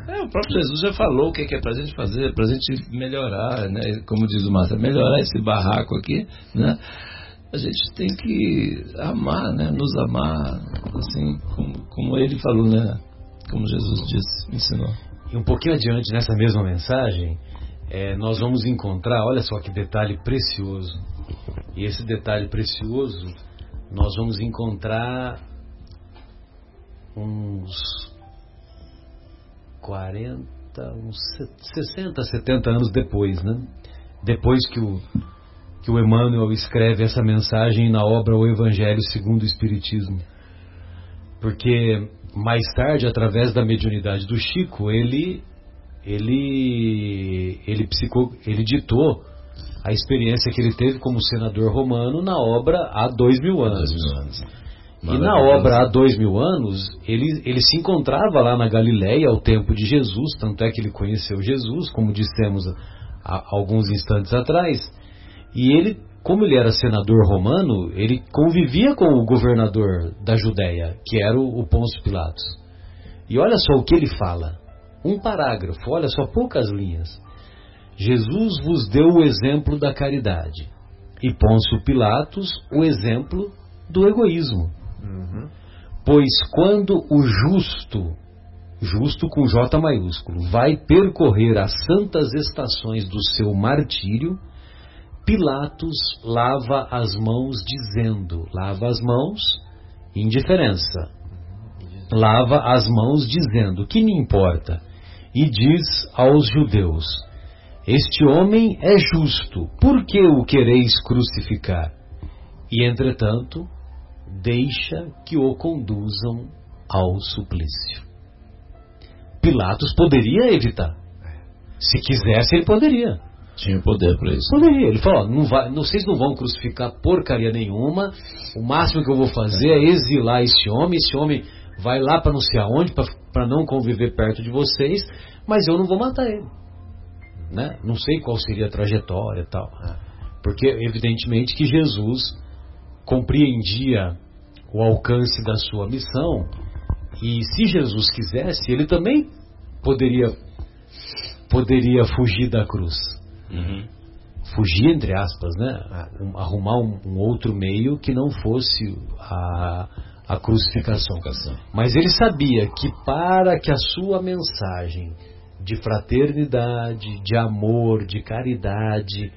É. é, o próprio Jesus já falou o que é, é pra gente fazer, pra gente melhorar, né? Como diz o Márcio, melhorar esse barraco aqui, né? A gente tem que amar, né? Nos amar, assim, como, como ele falou, né? Como Jesus disse, ensinou. E um pouquinho adiante nessa mesma mensagem, é, nós vamos encontrar, olha só que detalhe precioso. E esse detalhe precioso, nós vamos encontrar uns 40, uns 60, 70 anos depois, né? Depois que o, que o Emmanuel escreve essa mensagem na obra O Evangelho segundo o Espiritismo. Porque mais tarde, através da mediunidade do Chico, ele ele ele psicou, ele ditou a experiência que ele teve como senador romano na obra há dois mil anos. Dois mil anos. E na obra há dois mil anos, ele, ele se encontrava lá na Galileia ao tempo de Jesus, tanto é que ele conheceu Jesus, como dissemos há alguns instantes atrás. E ele, como ele era senador romano, ele convivia com o governador da Judéia, que era o, o Pôncio Pilatos. E olha só o que ele fala um parágrafo, olha só, poucas linhas. Jesus vos deu o exemplo da caridade e Pôncio Pilatos o exemplo do egoísmo. Uhum. Pois quando o justo, justo com J maiúsculo, vai percorrer as santas estações do seu martírio, Pilatos lava as mãos dizendo, lava as mãos, indiferença. Lava as mãos dizendo, que me importa? E diz aos judeus: Este homem é justo, por que o quereis crucificar? E entretanto, deixa que o conduzam ao suplício. Pilatos poderia evitar. Se quisesse, ele poderia. Tinha poder para isso. Poderia. Ele falou: não vai, vocês não vão crucificar porcaria nenhuma. O máximo que eu vou fazer é exilar esse homem. Esse homem vai lá para não sei aonde, para não conviver perto de vocês, mas eu não vou matar ele. Né? Não sei qual seria a trajetória e tal. Porque, evidentemente, que Jesus compreendia o alcance da sua missão e se Jesus quisesse, ele também poderia poderia fugir da cruz. Uhum. Fugir, entre aspas, né? Arrumar um, um outro meio que não fosse a, a crucificação. Mas ele sabia que para que a sua mensagem de fraternidade, de amor, de caridade,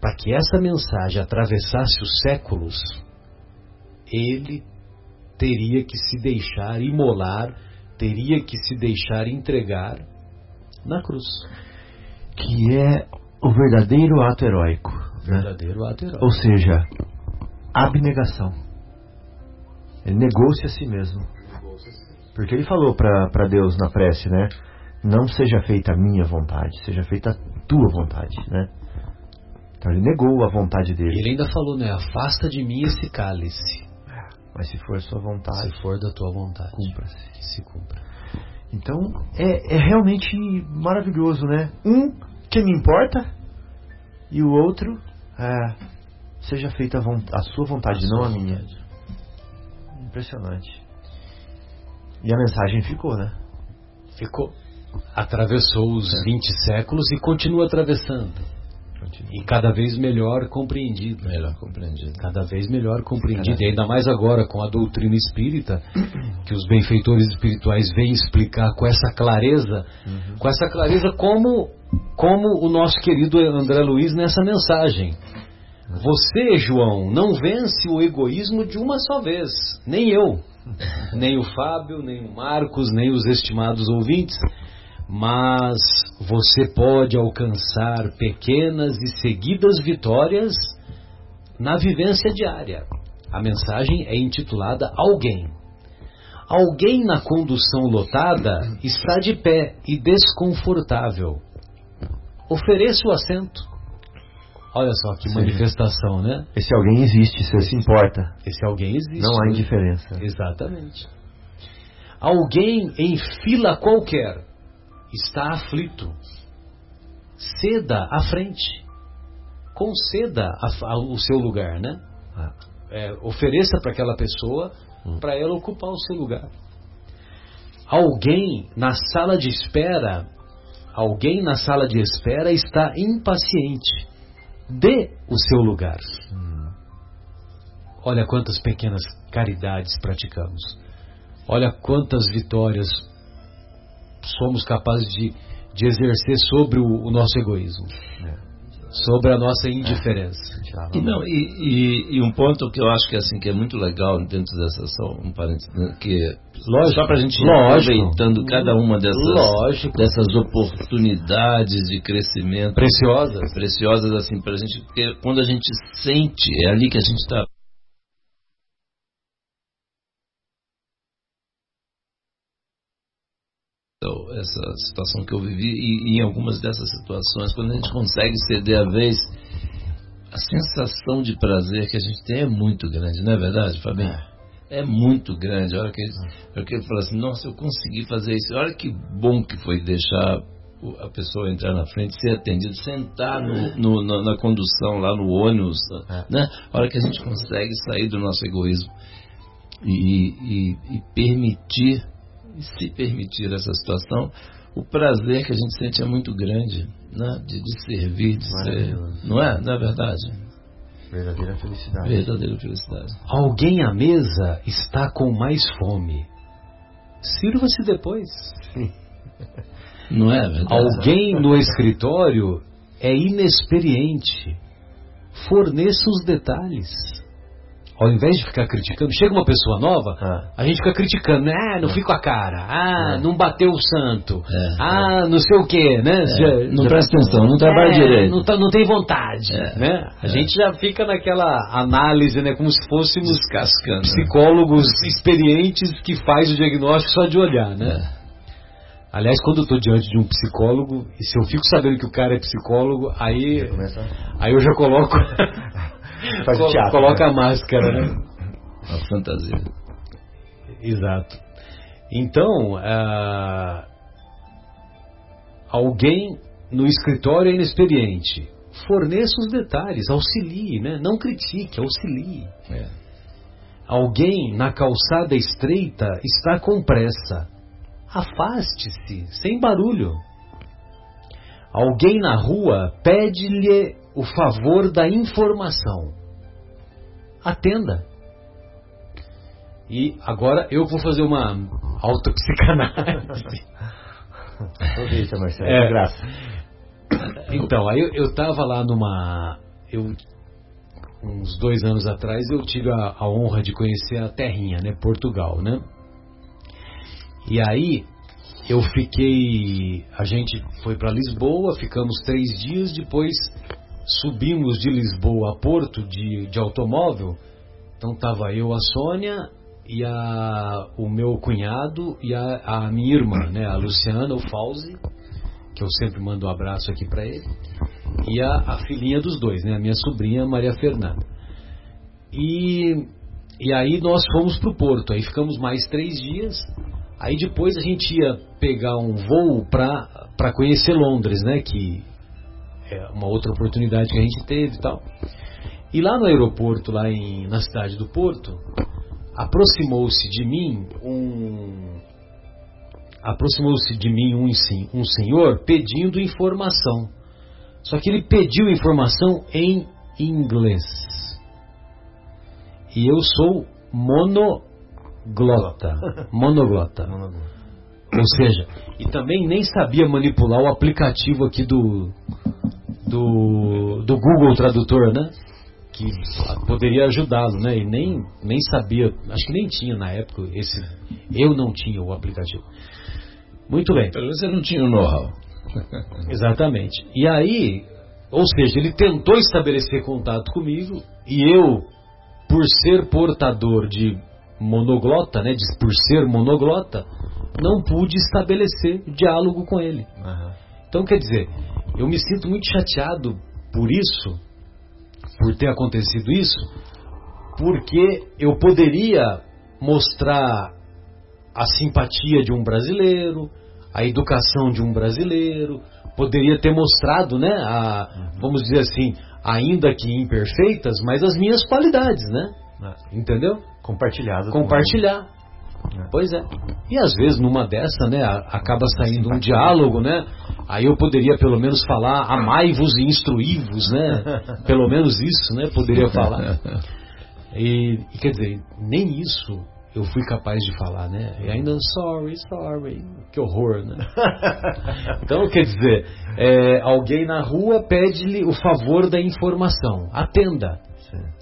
para que essa mensagem atravessasse os séculos, ele teria que se deixar imolar, teria que se deixar entregar na cruz. Que é o verdadeiro ato heróico. Né? Verdadeiro ato heróico. Ou seja, abnegação. Ele negou-se a si mesmo. Porque ele falou para Deus na prece, né? Não seja feita a minha vontade, seja feita a tua vontade, né? Então ele negou a vontade dele. Ele ainda falou, né? Afasta de mim esse cálice. Mas se for a sua vontade. Se for da tua vontade. Cumpra-se. Que se cumpra. Então é, é realmente maravilhoso, né? Um, que me importa, e o outro, é, seja feita a, a sua vontade, a não a minha. Vontade. Impressionante. E a mensagem ficou, né? Ficou. atravessou os é. 20 séculos e continua atravessando. E cada vez melhor compreendido. Melhor compreendido. Cada vez melhor compreendido. E ainda mais agora com a doutrina espírita, que os benfeitores espirituais vêm explicar com essa clareza, uhum. com essa clareza como, como o nosso querido André Luiz nessa mensagem. Você, João, não vence o egoísmo de uma só vez. Nem eu. (laughs) Nem o Fábio, nem o Marcos, nem os estimados ouvintes mas você pode alcançar pequenas e seguidas vitórias na vivência diária. A mensagem é intitulada Alguém. Alguém na condução lotada está de pé e desconfortável. Ofereça o assento. Olha só que Sim. manifestação, né? Esse alguém existe, você se importa. Esse alguém existe. Não há indiferença. Exatamente. Alguém em fila qualquer está aflito. Ceda à frente. Conceda a, a, o seu lugar, né? Ah. É, ofereça para aquela pessoa hum. para ela ocupar o seu lugar. Alguém na sala de espera, alguém na sala de espera está impaciente. Dê o seu lugar. Hum. Olha quantas pequenas caridades praticamos. Olha quantas vitórias somos capazes de, de exercer sobre o, o nosso egoísmo, é. Sobre a nossa indiferença. E, não, e, e, e, um ponto que eu acho que, assim, que é muito legal dentro dessa, só um parênteses, né, que lógico, só para a gente ir aproveitando cada uma dessas, dessas oportunidades de crescimento. Preciosas. Preciosas, assim, para a gente, porque quando a gente sente, é ali que a gente está essa situação que eu vivi e, e, em algumas dessas situações, quando a gente consegue ceder a vez, a sensação de prazer que a gente tem é muito grande, não é verdade, Fabinho? É, é muito grande. A hora que, ele, fala assim, nossa, eu consegui fazer isso. Olha que bom que foi deixar a pessoa entrar na frente, ser atendido, sentar no, no, na, na, condução, lá no ônibus, é. né? A hora que a gente consegue sair do nosso egoísmo e, e, e permitir e se permitir essa situação, o prazer que a gente sente é muito grande, né? de, de servir, de ser. Não é? Não é verdade? Verdadeira felicidade. Verdadeira felicidade. Alguém à mesa está com mais fome. Sirva-se depois. Sim. Não é verdade? Alguém no escritório é inexperiente. Forneça os detalhes ao invés de ficar criticando, chega uma pessoa nova, ah. a gente fica criticando, ah, não fica a cara, ah, é. não bateu o santo, é. ah, não sei o que, né? É. Já, não já, presta atenção, não trabalha é, direito. Não, tá, não tem vontade, é. né? A gente já fica naquela análise, né, como se fôssemos psicólogos experientes que faz o diagnóstico só de olhar, né? Aliás, quando eu estou diante de um psicólogo, e se eu fico sabendo que o cara é psicólogo, aí, aí eu já coloco (laughs) Faz Col teatro, coloca né? a máscara, né? A fantasia. Exato. Então, uh, alguém no escritório é inexperiente. Forneça os detalhes, auxilie, né? não critique, auxilie. É. Alguém na calçada estreita está com pressa. Afaste-se, sem barulho. Alguém na rua pede-lhe o favor da informação. Atenda. E agora eu vou fazer uma autopsicanálise. (laughs) Aproveita, Marcelo. É, graça. Então, aí eu estava lá numa. Eu, uns dois anos atrás eu tive a, a, honra de conhecer a terrinha, né? Portugal, né? E aí eu fiquei. A gente foi para Lisboa, ficamos três dias, depois subimos de Lisboa a Porto de, de automóvel, então estava eu, a Sônia e a, o meu cunhado e a, a minha irmã, né, a Luciana, o Fauzi, que eu sempre mando um abraço aqui para ele, e a, a filhinha dos dois, né, a minha sobrinha Maria Fernanda. E, e aí nós fomos para o Porto, aí ficamos mais três dias, aí depois a gente ia pegar um voo para conhecer Londres, né, que é uma outra oportunidade que a gente teve e tal. E lá no aeroporto, lá em, na cidade do Porto, aproximou-se de mim um, aproximou-se de mim um, um senhor pedindo informação. Só que ele pediu informação em inglês. E eu sou monoglota. (laughs) Monoglota. Ou seja, e também nem sabia manipular o aplicativo aqui do, do, do Google Tradutor, né? Que poderia ajudá-lo, né? E nem, nem sabia, acho que nem tinha na época esse. Eu não tinha o aplicativo. Muito bem. Pelo menos você não tinha o know-how. (laughs) (laughs) Exatamente. E aí, ou seja, ele tentou estabelecer contato comigo e eu, por ser portador de monoglota, né, de, por ser monoglota, não pude estabelecer diálogo com ele. Uhum. Então, quer dizer, eu me sinto muito chateado por isso, por ter acontecido isso, porque eu poderia mostrar a simpatia de um brasileiro, a educação de um brasileiro, poderia ter mostrado, né, a, vamos dizer assim, ainda que imperfeitas, mas as minhas qualidades, né? É. Entendeu? Compartilhado. Compartilhar. É. Pois é. E às vezes numa dessa, né, acaba saindo um diálogo, né? Aí eu poderia pelo menos falar amai-vos e instruí-vos, né? (laughs) Pelo menos isso, né? Poderia falar. (laughs) E, e, quer dizer, nem isso eu fui capaz de falar, né? E ainda sorry, sorry, que horror, né? (laughs) então, quer dizer, é, alguém na rua pede-lhe o favor da informação, atenda.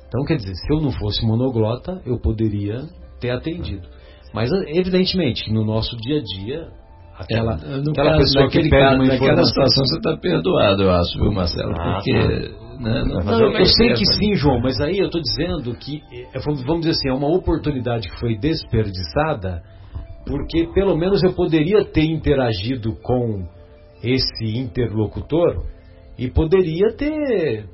Então, quer dizer, se eu não fosse monoglota, eu poderia ter atendido. Mas, evidentemente, no nosso dia a dia, aquela, é, aquela pessoa que pede uma informação... Naquela situação você está perdoado, eu acho, viu, Marcelo? Ah, porque... Tá. Né, não, não, eu, eu sei que sim, João, mas aí eu estou dizendo que, é, vamos dizer assim, é uma oportunidade que foi desperdiçada, porque pelo menos eu poderia ter interagido com esse interlocutor e poderia ter.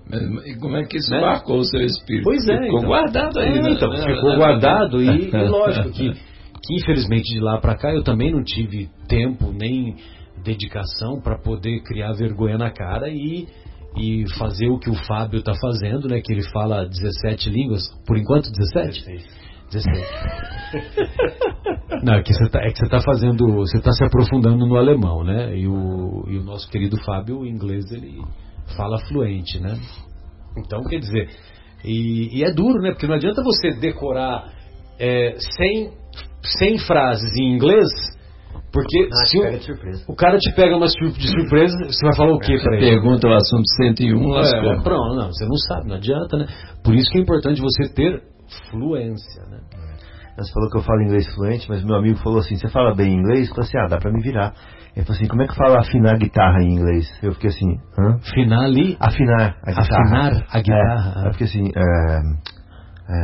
E como é que isso né? marcou o seu espírito? Pois é. Ficou então, guardado aí, é, né? Então, ficou guardado e, e lógico que, que infelizmente de lá para cá eu também não tive tempo nem dedicação para poder criar vergonha na cara e, e fazer o que o Fábio está fazendo, né? Que ele fala 17 línguas, por enquanto 17? 16. 16. Não, é que você está é tá fazendo, você está se aprofundando no alemão, né? E o, e o nosso querido Fábio, o inglês, ele fala fluente, né? Então, quer dizer, e, e é duro, né? Porque não adianta você decorar é, 100, 100 frases em inglês, porque ah, se o, o, cara te pega uma de surpresa, você vai falar o que para ele? Pergunta o assunto 101, lascou. É, pronto, não, você não sabe, não adianta, né? Por isso que é importante você ter fluência, né? Você falou que eu falo inglês fluente, mas meu amigo falou assim: você fala bem inglês? Eu falei assim: ah, dá pra me virar. Ele falou assim: como é que fala afinar a guitarra em inglês? Eu fiquei assim: hã? Afinar ali? Afinar a guitarra. Afinar a guitarra. É, eu fiquei assim: é, é,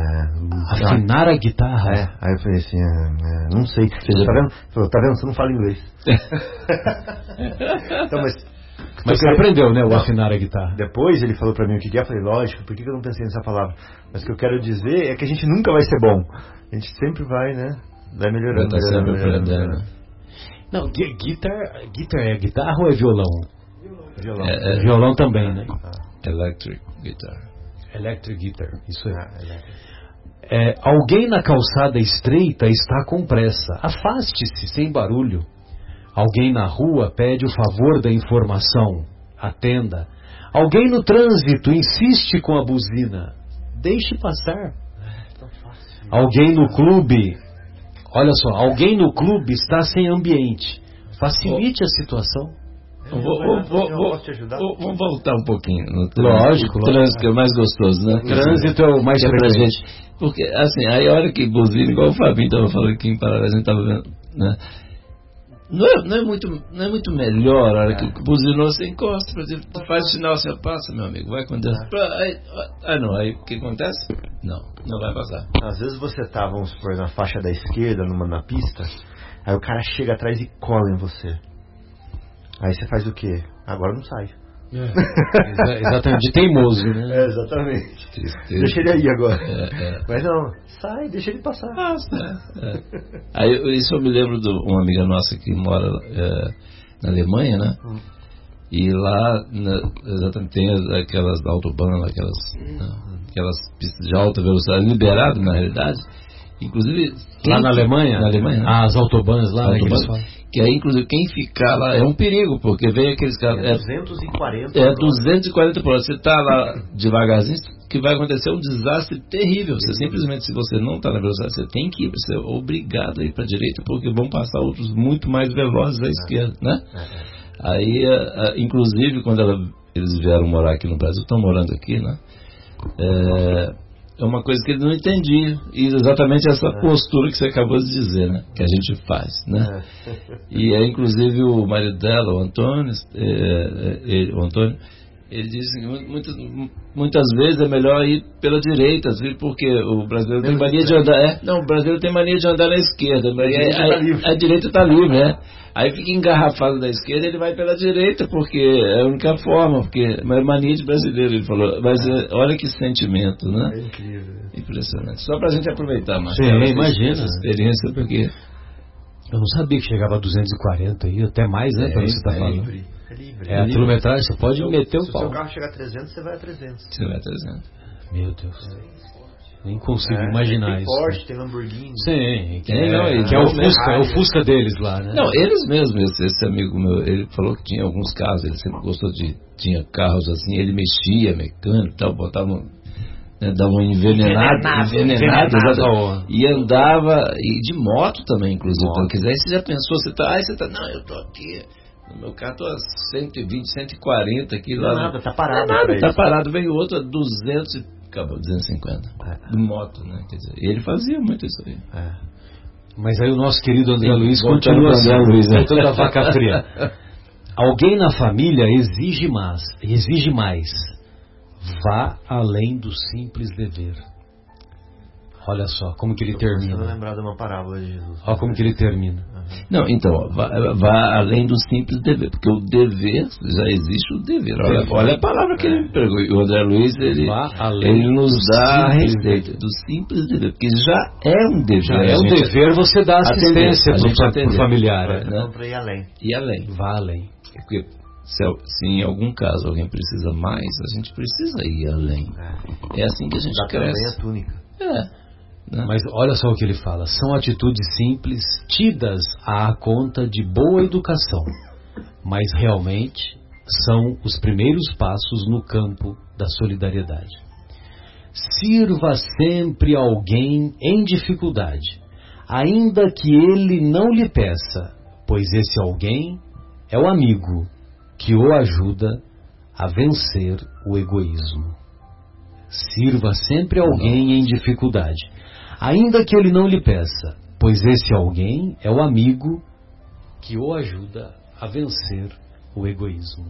afinar a guitarra? É, aí eu falei assim: é, é não sei. Tá vendo? Falou, tá vendo? Você não fala inglês. (laughs) então, mas mas você aprendeu, né, o não, afinar a guitarra. Depois ele falou para mim o que é, eu falei, lógico, por que eu não pensei nessa palavra? Mas o que eu quero dizer é que a gente nunca vai ser bom. A gente sempre vai, né, vai melhorando. Vai melhorando, melhorando, melhorando. Não, guitar, guitar é guitarra ou é violão? Violão. É, é, violão também, né? Ah. Electric guitar. Electric guitar, isso é. Ah, é, alguém na calçada estreita está com pressa. Afaste-se sem barulho. Alguém na rua pede o favor da informação. Atenda. Alguém no trânsito insiste com a buzina. Deixe passar. Alguém no clube. Olha só, alguém no clube está sem ambiente. Facilite a situação. Vou, vou, vou, vamos voltar um pouquinho no trânsito. Lógico. O trânsito é o mais gostoso, né? O trânsito é o mais é pra gente. Porque, assim, aí a hora que buzina, igual o Fabinho estava falando aqui em paralelo, a gente estava vendo, né? Não é, não é, muito, não é muito melhor a hora é. que buzinou você encosta, faz sinal, você passa, meu amigo, vai acontecer. É. Aí, ah, não, aí o que acontece? Não, não vai passar. Às vezes você tá, vamos supor, na faixa da esquerda, numa na pista, aí o cara chega atrás e cola em você. Aí você faz o quê? Agora não sai. É. exatamente, de teimoso, né? É, exatamente. Tristeza. Deixa ele aí agora. É, é. Mas não, sai, deixa ele passar. Passa. É, aí, isso eu me lembro de uma amiga nossa que mora é, na Alemanha, né? Hum. E lá, na, exatamente, tem aquelas autobahn, aquelas, hum. aquelas pistas de alta velocidade, liberado na realidade. Inclusive. Lá na Alemanha? Na Alemanha. Né? Ah, as autobahns lá, né, que aí, inclusive, quem ficar lá é um perigo, porque vem aqueles caras. É 240 É 240 por hora. Você está lá devagarzinho, que vai acontecer um desastre terrível. Você simplesmente, se você não está na velocidade, você tem que ir, você é obrigado a ir para a direita, porque vão passar outros muito mais velozes à esquerda, né? Aí, inclusive, quando ela, eles vieram morar aqui no Brasil, estão morando aqui, né? É, é uma coisa que ele não entendia. E exatamente essa é. postura que você acabou de dizer, né? Que a gente faz, né? É. E é inclusive o marido dela, o Antônio, é, ele, o Antônio, ele diz que muitas, muitas vezes é melhor ir pela direita, porque o brasileiro tem mania de andar. É, não, o brasileiro tem mania de andar na esquerda, mas a, a, a, direita está livre, né? Aí fica engarrafado da esquerda, ele vai pela direita, porque é a única forma, porque é mania de brasileiro, ele falou. Mas é, olha que sentimento, né? É incrível. Impressionante. Só pra gente aproveitar, mais Sim, imagina. Essa experiência, porque. Eu não sabia que chegava a 240 aí, até mais, né? É, pelo que você está é falando. Livre, é livre. É, a quilometragem, você pode meter o pau. Se o seu carro chegar a 300, você vai a 300. Você vai a 300. Meu Deus. Nem consigo é, imaginar tem isso. Porsche, tem Lamborghini. Sim, que, é, não, que é, o Fusca, é o Fusca deles lá, né? Não, eles mesmos, esse, esse, amigo meu, ele falou que tinha alguns carros, ele sempre gostou de. Tinha carros assim, ele mexia, mecânico e tal, botava. Né, dava uma envenenada, envenenada, envenenada e andava, e de moto também, inclusive. Então, quer dizer, aí você já pensou, você tá, aí você tá, não, eu tô aqui. No meu carro tô a 120, 140 aqui lá. Não, nada, tá parado. Não, nada, tá parado. Veio outro a 200 acabou 250. É. De moto, né? Quer dizer, ele fazia muito isso aí. É. Mas aí o nosso querido André Sim, Luiz continua assim, André Luiz, né? toda a vaca fria. (laughs) Alguém na família exige mais, exige mais. Vá além do simples dever. Olha só como que ele termina. Vou lembrar de uma parábola de Jesus. Olha como que ele termina. Não, então, vá, vá, além do simples dever, porque o dever, já existe o dever. Olha, olha a palavra que ele me pregou. E o André Luiz, ele, ele nos dá a receita do simples dever, porque já é um dever. Já é um dever você dar assistência para o familiar. É, né? Para ir além. E além. Vá além. Porque se, se, em algum caso alguém precisa mais, a gente precisa ir além. É, é assim que a gente Dá cresce. a túnica. É. Né? Mas olha só o que ele fala: são atitudes simples, tidas à conta de boa educação, mas realmente são os primeiros passos no campo da solidariedade. Sirva sempre alguém em dificuldade, ainda que ele não lhe peça, pois esse alguém é o amigo que o ajuda a vencer o egoísmo. Sirva sempre alguém em dificuldade, ainda que ele não lhe peça, pois esse alguém é o amigo que o ajuda a vencer o egoísmo.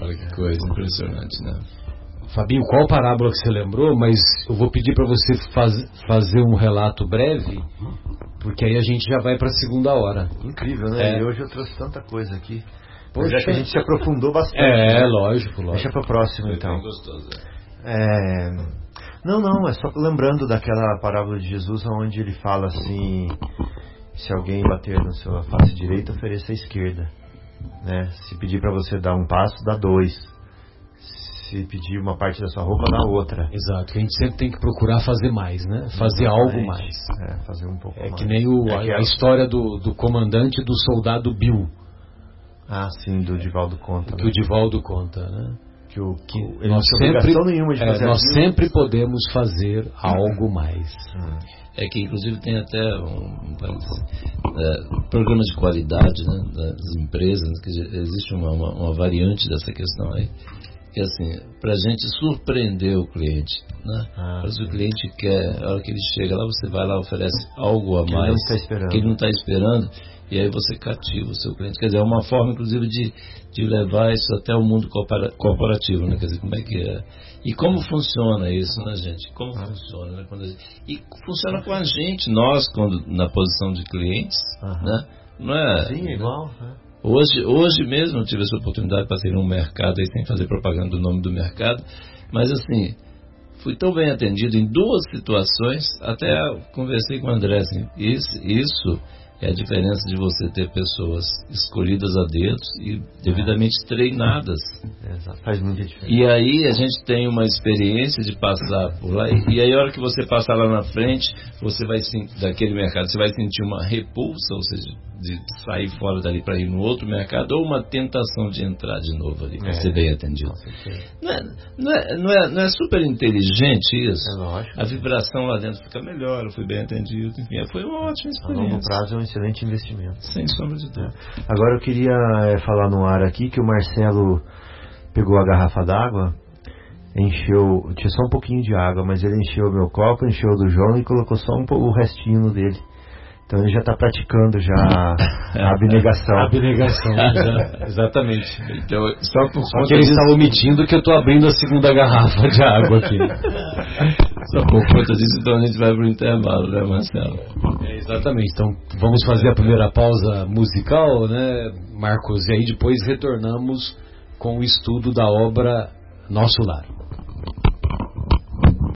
Olha que coisa impressionante, né? Fabinho, qual parábola que você lembrou? Mas eu vou pedir para você faz, fazer um relato breve, porque aí a gente já vai para a segunda hora. Incrível, né? É. E hoje eu trouxe tanta coisa aqui. Poxa. Já que a gente se aprofundou bastante. É, né? lógico, lógico. Deixa para próxima, então. Gostoso, é. é... Não, não, é só lembrando daquela parábola de Jesus onde ele fala assim: se alguém bater na sua face direita, ofereça a esquerda. Né? Se pedir para você dar um passo, dá dois. Se pedir uma parte da sua roupa, dá outra. Exato, a gente sempre tem que procurar fazer mais, né? Fazer Exatamente. algo mais. É, fazer um pouco é mais. Que nem o, é que a, a, história do, do comandante do soldado Bill. Ah, sim, do Divaldo conta. Que né? o Divaldo conta, né? Que, o, que ele nós sempre, nenhuma de é, nós sempre podemos fazer algo mais. É que inclusive tem até um, um é, programas de qualidade né, das empresas, que existe uma, uma, uma variante dessa questão aí que assim, para a gente surpreender o cliente, né? Ah, Mas o cliente quer, a hora que ele chega lá, você vai lá oferece algo a que mais tá que ele não está esperando e aí você cativa o seu cliente. Quer dizer, é uma forma, inclusive, de, de levar isso até o mundo corporativo, né? Quer dizer, como é que é. E como funciona isso, né, gente? Como ah. funciona, né? Quando gente... E funciona com a gente, nós, quando na posição de clientes, né? Não é? Sim, igual. Né? Hoje, hoje mesmo eu tive essa oportunidade de passar num mercado aí sem fazer propaganda do nome do mercado, mas assim, fui tão bem atendido em duas situações, até conversei com o André, assim, isso, isso é a diferença de você ter pessoas escolhidas a dedos e devidamente treinadas. Exato, faz muita diferença. E aí a gente tem uma experiência de passar por lá, e aí a hora que você passar lá na frente, você vai daquele mercado, você vai sentir uma repulsa, ou seja, de sair fora dali para ir no outro mercado, ou uma tentação de entrar de novo ali, para é, ser bem atendido. Não é, não, é, não, é, não é super inteligente isso? É lógico. A vibração lá dentro fica melhor, eu fui bem atendido, enfim, foi uma ótima experiência. A longo prazo é um excelente investimento. Sem sombra de dúvida. É. Agora eu queria é, falar no ar aqui que o Marcelo pegou a garrafa d'água encheu, tinha só um pouquinho de água, mas ele encheu o meu copo, encheu o do João e colocou só um, o restinho dele. Então ele já está praticando já (laughs) a abnegação. a abnegação, (laughs) já, exatamente. Então, só por só que ele está omitindo que eu estou abrindo a segunda garrafa de água aqui. (laughs) só por conta disso, então a gente vai para o intervalo, né, Marcelo? É, exatamente. Então vamos fazer a primeira pausa musical, né, Marcos? E aí depois retornamos com o estudo da obra Nosso Lar.